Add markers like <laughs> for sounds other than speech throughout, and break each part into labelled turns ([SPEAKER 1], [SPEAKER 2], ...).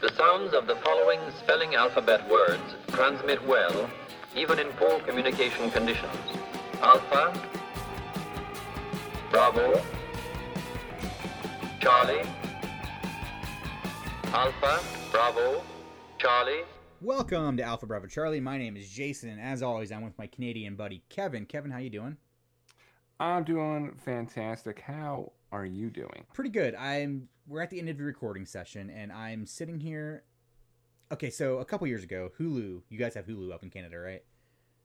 [SPEAKER 1] The sounds of the following spelling alphabet words transmit well, even in poor communication conditions. Alpha, Bravo, Charlie, Alpha, Bravo, Charlie.
[SPEAKER 2] Welcome to Alpha Bravo Charlie. My name is Jason, and as always, I'm with my Canadian buddy Kevin. Kevin, how you doing?
[SPEAKER 3] I'm doing fantastic. How are you doing?
[SPEAKER 2] Pretty good. I'm. We're at the end of the recording session, and I'm sitting here. Okay, so a couple years ago, Hulu. You guys have Hulu up in Canada, right?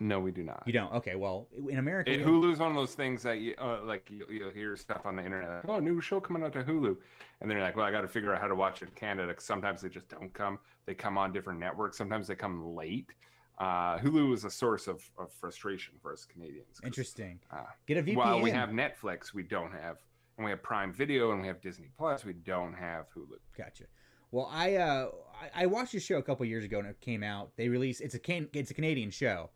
[SPEAKER 3] No, we do not.
[SPEAKER 2] You don't. Okay, well, in America,
[SPEAKER 3] It, Hulu's one of those things that you uh, like. You, you'll hear stuff on the internet. Like, oh, new show coming out to Hulu, and then you're like, well, I got to figure out how to watch it in Canada. 'cause sometimes they just don't come. They come on different networks. Sometimes they come late. Uh, Hulu is a source of, of frustration for us Canadians.
[SPEAKER 2] interesting.
[SPEAKER 3] Uh,
[SPEAKER 2] Get a VPN.
[SPEAKER 3] while we have Netflix, we don't have, and we have Prime Video, and we have Disney Plus. We don't have Hulu.
[SPEAKER 2] Gotcha. Well, I uh I, I watched this show a couple years ago and it came out. They released it's a can it's a Canadian show,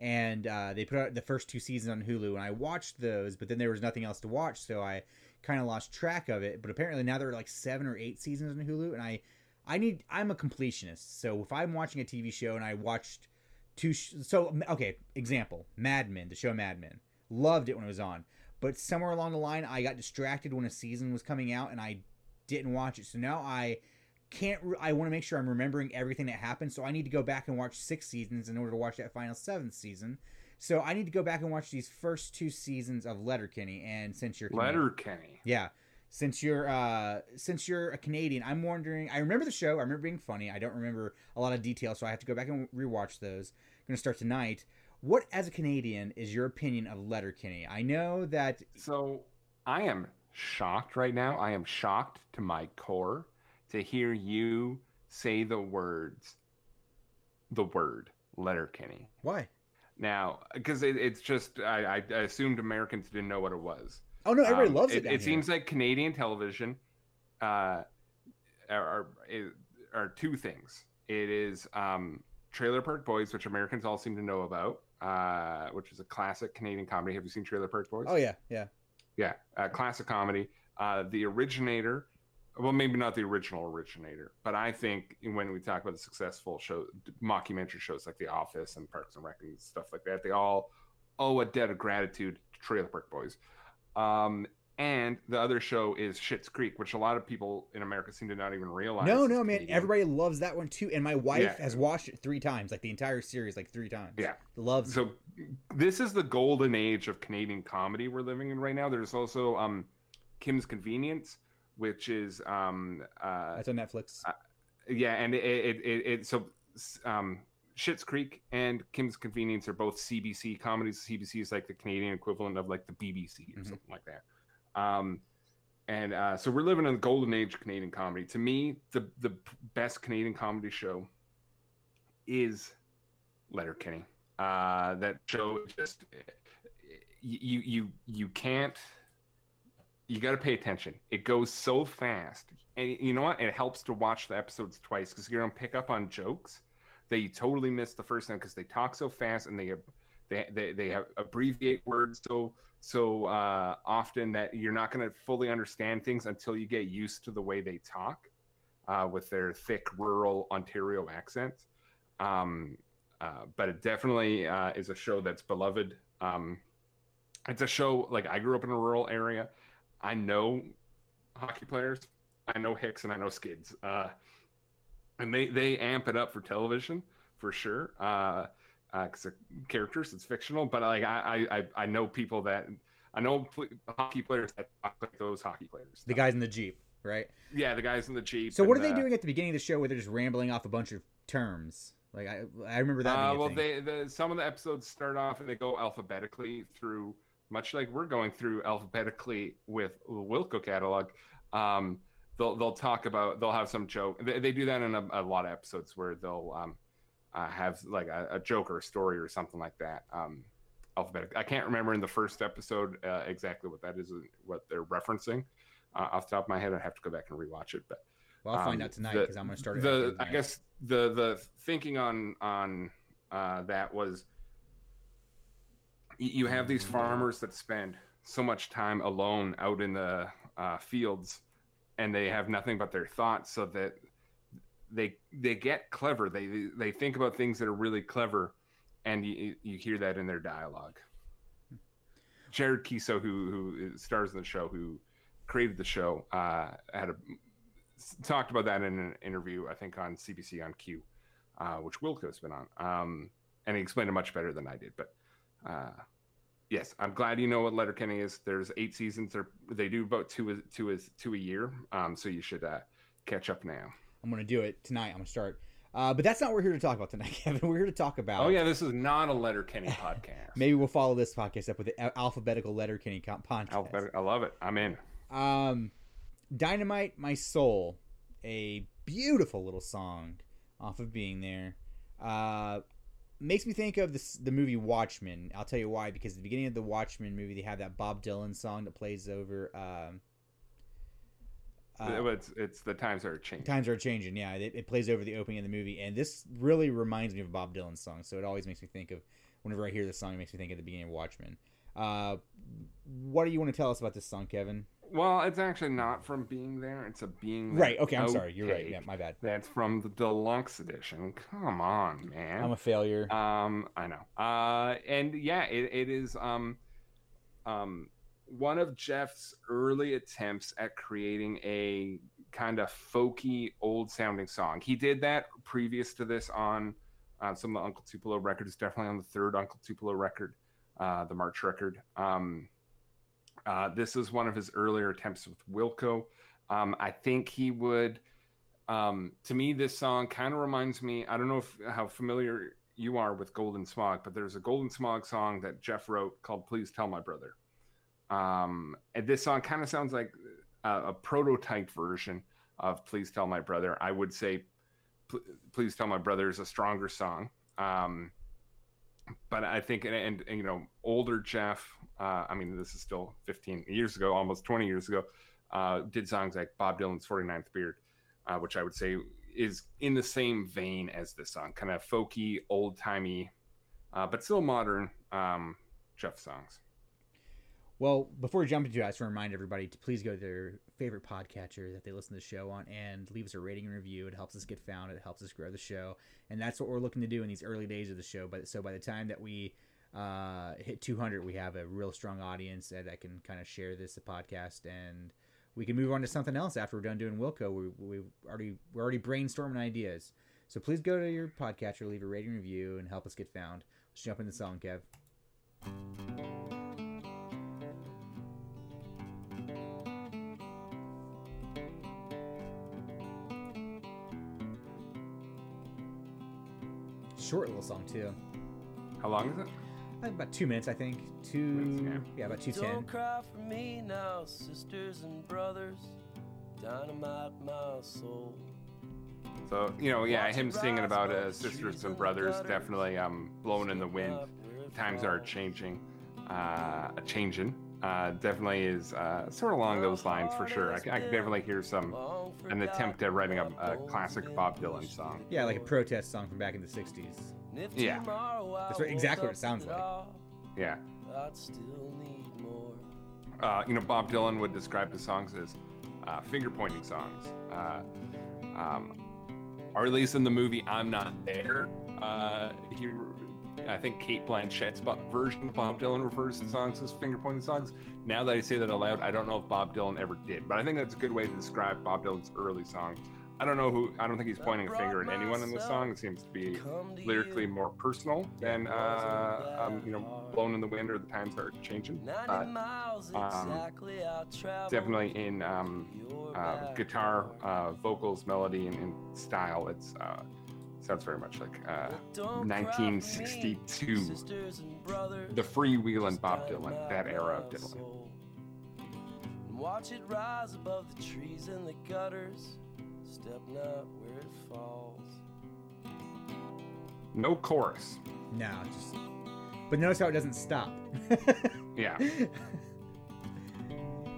[SPEAKER 2] and uh, they put out the first two seasons on Hulu, and I watched those, but then there was nothing else to watch, so I kind of lost track of it. But apparently now there are like seven or eight seasons on Hulu, and I I need I'm a completionist, so if I'm watching a TV show and I watched two sh- so okay example Mad Men the show Mad Men loved it when it was on, but somewhere along the line I got distracted when a season was coming out and I didn't watch it, so now I can't re- I want to make sure I'm remembering everything that happened, so I need to go back and watch six seasons in order to watch that final seventh season. So I need to go back and watch these first two seasons of Letterkenny. And since you're
[SPEAKER 3] Letterkenny.
[SPEAKER 2] yeah, since you're uh since you're a Canadian, I'm wondering. I remember the show. I remember being funny. I don't remember a lot of details, so I have to go back and rewatch those. I'm gonna start tonight. What, as a Canadian, is your opinion of Letterkenny? I know that
[SPEAKER 3] So I am shocked right now. I am shocked to my core to hear you say the words, the word Letterkenny.
[SPEAKER 2] why.
[SPEAKER 3] Now, because it, it's just, I, I, assumed Americans didn't know what it was.
[SPEAKER 2] Oh no, everybody
[SPEAKER 3] Um,
[SPEAKER 2] loves it.
[SPEAKER 3] It, it seems like Canadian television uh, are, are, are two things. It is um, Trailer Park Boys, which Americans all seem to know about, uh, which is a classic Canadian comedy. Have you seen Trailer Park Boys?
[SPEAKER 2] Oh yeah, yeah.
[SPEAKER 3] Yeah, uh, classic comedy. Uh, the originator, well, maybe not the original originator, but I think when we talk about the successful show, mockumentary shows like The Office and Parks and Rec and stuff like that, they all owe a debt of gratitude to Trailer Park Boys. Um, and the other show is Schitt's Creek, which a lot of people in America seem to not even realize.
[SPEAKER 2] No, no, man.
[SPEAKER 3] Canadian.
[SPEAKER 2] Everybody loves that one too, and my wife
[SPEAKER 3] Yeah.
[SPEAKER 2] has watched it three times, like the entire series, like three times.
[SPEAKER 3] Yeah.
[SPEAKER 2] loves.
[SPEAKER 3] So this is the golden age of Canadian comedy we're living in right now. There's also um, Kim's Convenience, which is um, uh,
[SPEAKER 2] That's on Netflix.
[SPEAKER 3] yeah, and it it, it, it so um, Schitt's Creek and Kim's Convenience are both CBC comedies. CBC is like the Canadian equivalent of like the BBC or
[SPEAKER 2] Mhm.
[SPEAKER 3] something like that. Um, and uh, so we're living in the golden age of Canadian comedy. To me, the the best Canadian comedy show is Letterkenny. Uh, that show just you you you can't you got to pay attention. It goes so fast, and you know what? It helps to watch the episodes twice because you're gonna pick up on jokes that you totally missed the first time because they talk so fast and they they they, they have abbreviate words so so uh, often that you're not gonna fully understand things until you get used to the way they talk uh, with their thick rural Ontario accent. Um, uh, but it definitely uh, is a show that's beloved. Um, it's a show like I grew up in a rural area. I know hockey players. I know Hicks and I know Skids. Uh, and they they amp it up for television for sure. Uh, because they're characters, it's fictional. But like I I I- know people that I know hockey players that talk like those hockey players.
[SPEAKER 2] the guys in the jeep, right?
[SPEAKER 3] yeah, the guys in the jeep.
[SPEAKER 2] So what are they
[SPEAKER 3] uh,
[SPEAKER 2] doing at the beginning of the show where they're just rambling off a bunch of terms? Like I, I remember that.
[SPEAKER 3] Uh, well, they the, some of the episodes start off and they go alphabetically through, much like we're going through alphabetically with the Wilco catalog. Um, they'll they'll talk about they'll have some joke. They, they do that in a, a lot of episodes where they'll um, uh, have like a, a joke or a story or something like that. Um, alphabetic. I can't remember in the first episode uh, exactly what that is, what they're referencing. Uh, off the top of my head, I'd have to go back and rewatch it, but
[SPEAKER 2] well, I'll find
[SPEAKER 3] um,
[SPEAKER 2] out tonight because I'm going to start it.
[SPEAKER 3] the I guess the the thinking on on uh, that was you have these farmers that spend so much time alone out in the uh, fields and they have nothing but their thoughts so that they they get clever. They they think about things that are really clever, and you you hear that in their dialogue. Jared Keeso, who who stars in the show, who created the show, uh, had a talked about that in an interview, I think on CBC on Q, uh, which Wilco's been on, um, and he explained it much better than I did. But uh, yes, I'm glad you know what Letterkenny is. There's eight seasons. They're, they do about two a year, um, so you should uh, catch up now.
[SPEAKER 2] I'm gonna do it tonight. I'm gonna start. Uh, but that's not what we're here to talk about tonight, <laughs> Kevin. We're here to talk about.
[SPEAKER 3] Oh yeah, this is not a Letterkenny <laughs> podcast.
[SPEAKER 2] Maybe we'll follow this podcast up with the alphabetical Letterkenny podcast.
[SPEAKER 3] Alphabet- I love it. I'm in.
[SPEAKER 2] Um, Dynamite My Soul, a beautiful little song off of being there. Uh, makes me think of this, the movie Watchmen. I'll tell you why. Because at the beginning of the Watchmen movie, they have that Bob Dylan song that plays over. Um,
[SPEAKER 3] uh, it's it's the times are changing.
[SPEAKER 2] Times are changing. Yeah, it, it, plays over the opening of the movie, and this really reminds me of Bob Dylan's song. So it always makes me think of whenever I hear this song, it makes me think of the beginning of Watchmen. Uh, what do you want to tell us about this song, Kevin?
[SPEAKER 3] Well, it's actually not from Being There. It's a Being
[SPEAKER 2] There. Right. Okay. I'm sorry. You're right. Yeah. My bad.
[SPEAKER 3] That's from the deluxe edition. Come on, man.
[SPEAKER 2] I'm a failure.
[SPEAKER 3] Um, I know. Uh, and yeah, it, it is um, um, one of Jeff's early attempts at creating a kind of folky, old sounding song. He did that previous to this on uh, some of the Uncle Tupelo records, definitely on the third Uncle Tupelo record, uh, the March record. Um, uh, this is one of his earlier attempts with Wilco. Um, I think he would. Um, to me, this song kind of reminds me. I don't know if, how familiar you are with Golden Smog, but there's a Golden Smog song that Jeff wrote called "Please Tell My Brother." Um, and this song kind of sounds like a, a, prototype version of "Please Tell My Brother." I would say "Please Tell My Brother" is a stronger song. Um, but I think, and, and, and, you know, older Jeff, uh, I mean, this is still 15 years ago, almost 20 years ago, uh, did songs like Bob Dylan's 49th Beard, uh, which I would say is in the same vein as this song, kind of folky, old timey, uh, but still modern um, Jeff songs.
[SPEAKER 2] Well, before we jump into it, I just want to remind everybody to please go to their favorite podcatcher that they listen to the show on and leave us a rating and review. It helps us get found. It helps us grow the show, and that's what we're looking to do in these early days of the show. But so by the time that we uh, hit 200, we have a real strong audience that, that can kind of share this podcast, and we can move on to something else after we're done doing Wilco. We we already we're already brainstorming ideas. So please go to your podcatcher, leave a rating and review, and help us get found. Let's jump into the song, Kev. Short little song too.
[SPEAKER 3] How long is it?
[SPEAKER 2] Uh, about two minutes, I think. Two, minutes, yeah. yeah, about two ten.
[SPEAKER 4] Don't cry for me now, sisters and brothers. Dynamite my soul.
[SPEAKER 3] So you know, yeah, him singing about uh, sisters and brothers definitely um blowing in the wind. Times are changing, uh, changing. Uh, definitely is uh, sort of along those lines for sure. I, I can definitely hear some an attempt at writing a, a, classic Bob Dylan song.
[SPEAKER 2] Yeah, like a protest song from back in the '60s.
[SPEAKER 3] Yeah,
[SPEAKER 2] that's what, exactly what it sounds like.
[SPEAKER 3] Yeah. Uh, you know, Bob Dylan would describe the songs as uh, finger pointing songs, uh, um, or at least in the movie "I'm Not There." Uh, he I think Cate Blanchett's version of Bob Dylan refers to songs as finger pointing songs. Now that I say that aloud, I don't know if Bob Dylan ever did, but I think that's a good way to describe Bob Dylan's early songs. I don't know who. I don't think he's pointing a finger at anyone in the song. It seems to be lyrically more personal than, uh, um, you know, "Blowin' in the Wind" or "The Times Are Changing." Uh, um, definitely in um, uh, guitar, uh, vocals, melody, and, and style. It's uh, Sounds very much like uh, 1962. The freewheeling Bob Dylan, that era of Dylan. Watch it rise above the trees and the gutters. Step not where it falls. No chorus.
[SPEAKER 2] No, just. But notice how it doesn't stop. <laughs>
[SPEAKER 3] yeah.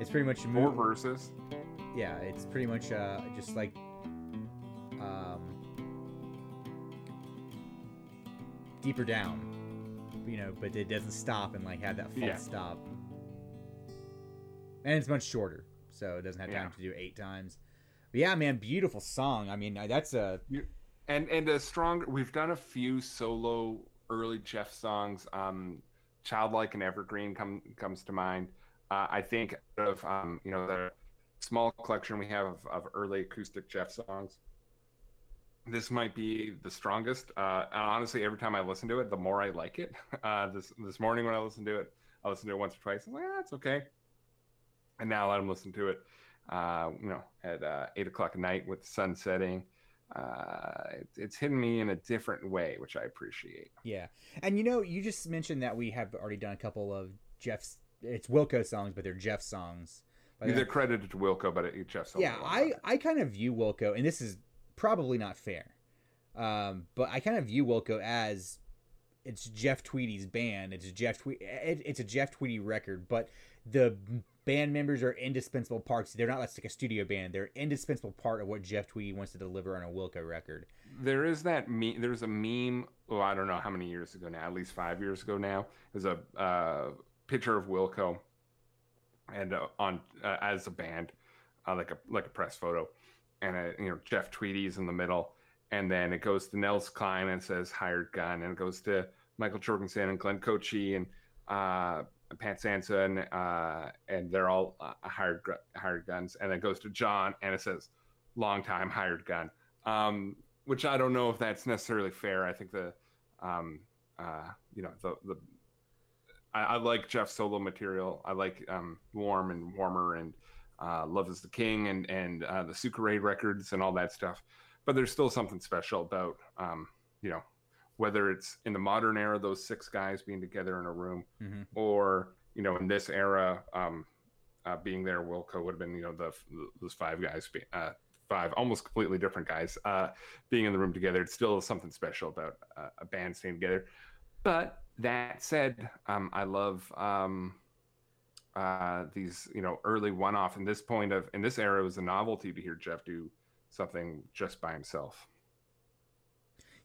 [SPEAKER 2] It's pretty much
[SPEAKER 3] more verses.
[SPEAKER 2] Yeah, it's pretty much uh, just like deeper down, you know, but it doesn't stop and like have that full yeah. stop. And it's much shorter, so it doesn't have time yeah. to do eight times. But yeah, man, beautiful song. I mean, that's a
[SPEAKER 3] and and a strong. We've done a few solo early Jeff songs. Um, Childlike and Evergreen come comes to mind. Uh, I think of um, you know the small collection we have of, of early acoustic Jeff songs. This might be the strongest. Uh, and honestly, every time I listen to it, the more I like it. <laughs> Uh, this this morning when I listened to it, I listened to it once or twice. I was like, ah, it's okay. And now I'm listening to it, uh, you know, at uh, eight o'clock at night with the sun setting. Uh, it, it's hitting me in a different way, which I appreciate.
[SPEAKER 2] Yeah, and you know, you just mentioned that we have already done a couple of Jeff's. It's Wilco songs, but they're Jeff songs.
[SPEAKER 3] But they're credited to Wilco, but it, Jeff.
[SPEAKER 2] Yeah, I I kind of view Wilco, and this is probably not fair, um, but I kind of view Wilco as it's Jeff Tweedy's band. It's Jeff Tweedy. It, it's a Jeff Tweedy record, but the band members are indispensable parts. They're not like a studio band. They're indispensable part of what Jeff Tweedy wants to deliver on a Wilco record.
[SPEAKER 3] There is that meme. There's a meme. Oh, I don't know how many years ago now. At least five years ago now. There's a uh, picture of Wilco, and uh, on uh, as a band, uh, like a like a press photo, and a, you know Jeff Tweedy's in the middle, and then it goes to Nels Cline and says hired gun, and it goes to Mikael Jorgensen and Glenn Kotche and uh, Pat Sansone, uh, and they're all uh, hired hired guns, and it goes to John, and it says long time hired gun, um, which I don't know if that's necessarily fair. I think the um, uh, you know the the I, I, like Jeff solo material. I like um, Warm and Warmer and uh, Love Is the King and and uh, the Sukierae records and all that stuff. But there's still something special about um, you know whether it's in the modern era, those six guys being together in a room, mm-hmm. or you know, in this era, um, uh, being there, Wilco would have been, you know, the those five guys, uh, five almost completely different guys, uh, being in the room together. It's still something special about uh, a band staying together. But that said, um, I love um, uh, these, you know, early one-off. In this point of in this era, it was a novelty to hear Jeff do something just by himself.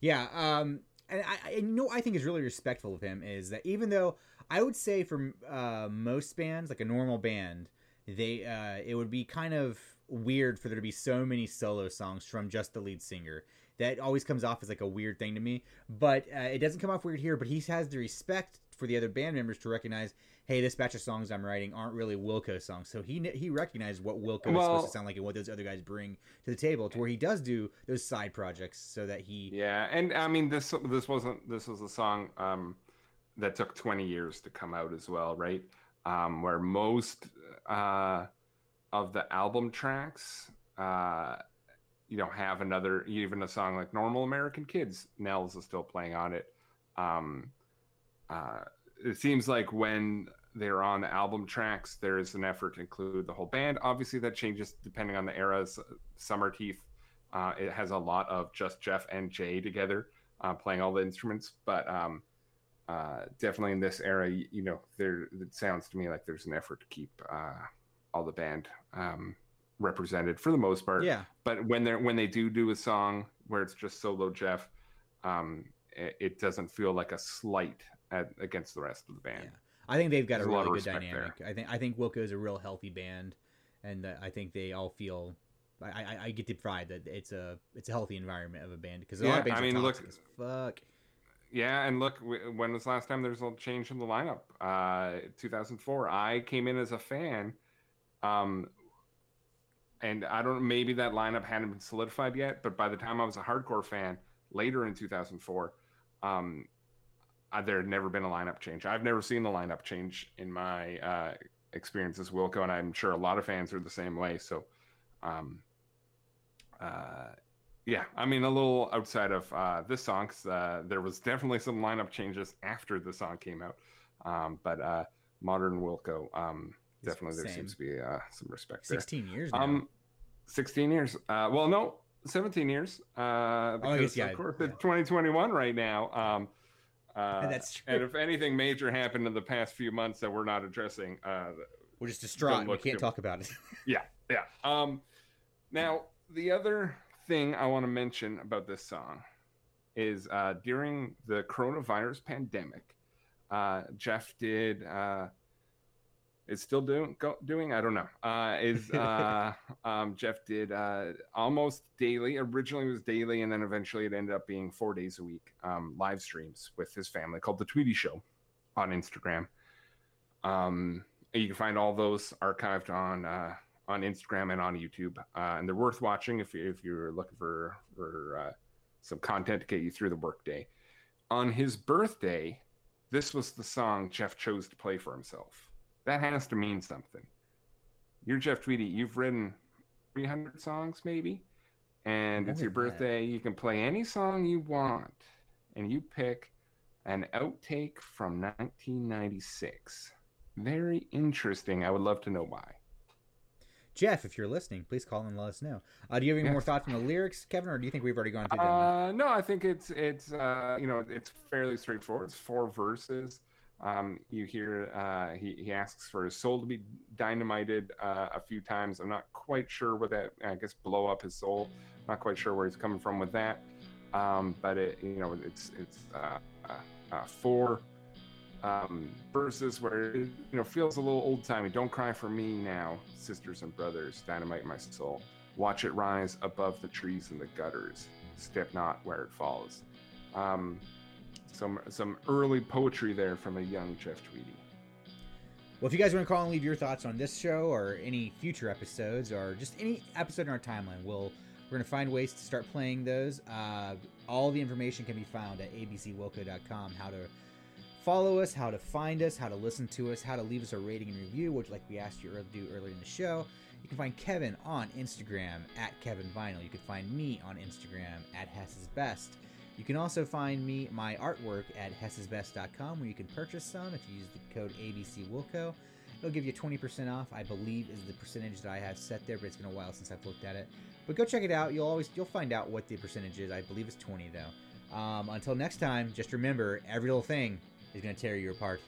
[SPEAKER 2] Yeah, um, and I, I know I think is really respectful of him is that even though I would say for uh, most bands, like a normal band, they uh, it would be kind of weird for there to be so many solo songs from just the lead singer. That always comes off as like a weird thing to me, but uh, it doesn't come off weird here. But he has the respect for the other band members to recognize, hey, this batch of songs I'm writing aren't really Wilco songs. So he he recognized what Wilco well, is supposed to sound like and what those other guys bring to the table, to where he does do those side projects so that he.
[SPEAKER 3] Yeah, and I mean this this wasn't this was a song um, that took 20 years to come out as well, right? Um, where most uh, of the album tracks. Uh, you don't have another even a song like normal american kids nels is still playing on it um, uh, it seems like when they're on the album tracks, there is an effort to include the whole band. Obviously, that changes depending on the eras. Summerteeth, uh, it has a lot of just Jeff and Jay together uh, playing all the instruments, but um, uh, definitely in this era, you, you, know, there it sounds to me like there's an effort to keep uh, all the band um, represented for the most part.
[SPEAKER 2] Yeah.
[SPEAKER 3] But when they're when they do do a song where it's just solo Jeff, um, it, it doesn't feel like a slight at, against the rest of the band. Yeah.
[SPEAKER 2] I think they've got There's a really a good dynamic. There. I think I think Wilco is a real healthy band, and uh, I think they all feel. I, I, I, get the vibe that it's a it's a healthy environment of a band because a yeah, lot of bands I mean, look, fuck.
[SPEAKER 3] Yeah, and look, when was the last time there was a change in the lineup? Uh, 2004. I came in as a fan, um, and I don't. Maybe that lineup hadn't been solidified yet, but by the time I was a hardcore fan later in 2004, um, uh, there had never been a lineup change. I've never seen the lineup change in my uh, experience as Wilco, and I'm sure a lot of fans are the same way. So, um, uh, yeah, I mean, a little outside of uh, this song, uh, there was definitely some lineup changes after the song came out. Um, but uh, modern Wilco, um, definitely there seems to be uh, some respect
[SPEAKER 2] 16
[SPEAKER 3] there.
[SPEAKER 2] years
[SPEAKER 3] now. Um, 16 years. Uh, well, no, 17 years. Uh, because, oh, guess, yeah, of course, yeah. it's 2021 right now. Um, uh,
[SPEAKER 2] That's true.
[SPEAKER 3] And if anything major happened in the past few months that we're not addressing, uh,
[SPEAKER 2] we're just distraught. We can't talk about it. <laughs>
[SPEAKER 3] yeah, yeah. Um, now the other thing I want to mention about this song is uh, during the coronavirus pandemic, uh, Jeff did uh, is still doing go, doing I don't know uh, is <laughs> uh, um, Jeff did uh, almost daily. Originally it was daily, and then eventually it ended up being four days a week um, live streams with his family called the Tweedy Show on Instagram. Um, you can find all those archived on uh, on Instagram and on YouTube, uh, and they're worth watching if you if you're looking for for uh, some content to get you through the workday. On his birthday, this was the song Jeff chose to play for himself. That has to mean something. You're Jeff Tweedy. You've written 300 songs, maybe, and it's your
[SPEAKER 2] than that.
[SPEAKER 3] birthday. You can play any song you want, and you pick an outtake from 1996. Very interesting. I would love to know why.
[SPEAKER 2] Jeff, if you're listening, please call and let us know. Uh, do you have any
[SPEAKER 3] Yeah.
[SPEAKER 2] more thoughts on the lyrics, Kevin, or do you think we've already gone through them?
[SPEAKER 3] Uh, no, I think it's it's uh, you know it's fairly straightforward. It's four verses. Um, you hear uh, he he asks for his soul to be dynamited uh, a few times. I'm not quite sure what that. I guess blow up his soul. Not quite sure where he's coming from with that. Um, but it you know it's it's uh, uh, uh, four um, verses where it you know feels a little old timey. Don't cry for me now, sisters and brothers. Dynamite my soul. Watch it rise above the trees and the gutters. Step not where it falls. Um, some some early poetry there from a young Jeff Tweedy.
[SPEAKER 2] Well, if you guys want to call and leave your thoughts on this show or any future episodes or just any episode in our timeline, we'll we're gonna find ways to start playing those. Uh, all the information can be found at abcwilco.com. How to follow us, how to find us, how to listen to us, how to leave us a rating and review, which like we asked you to do earlier in the show. You can find Kevin on Instagram at Kevin Vinyl. You can find me on Instagram at Hess's Best. You can also find me my artwork at hessesbest.com where you can purchase some if you use the code ABCWilco. It'll give you 20% off, I believe is the percentage that I have set there, but it's been a while since I've looked at it. But go check it out. You'll always you'll find out what the percentage is. I believe it's 20 though. Um, until next time, just remember every little thing is going to tear you apart.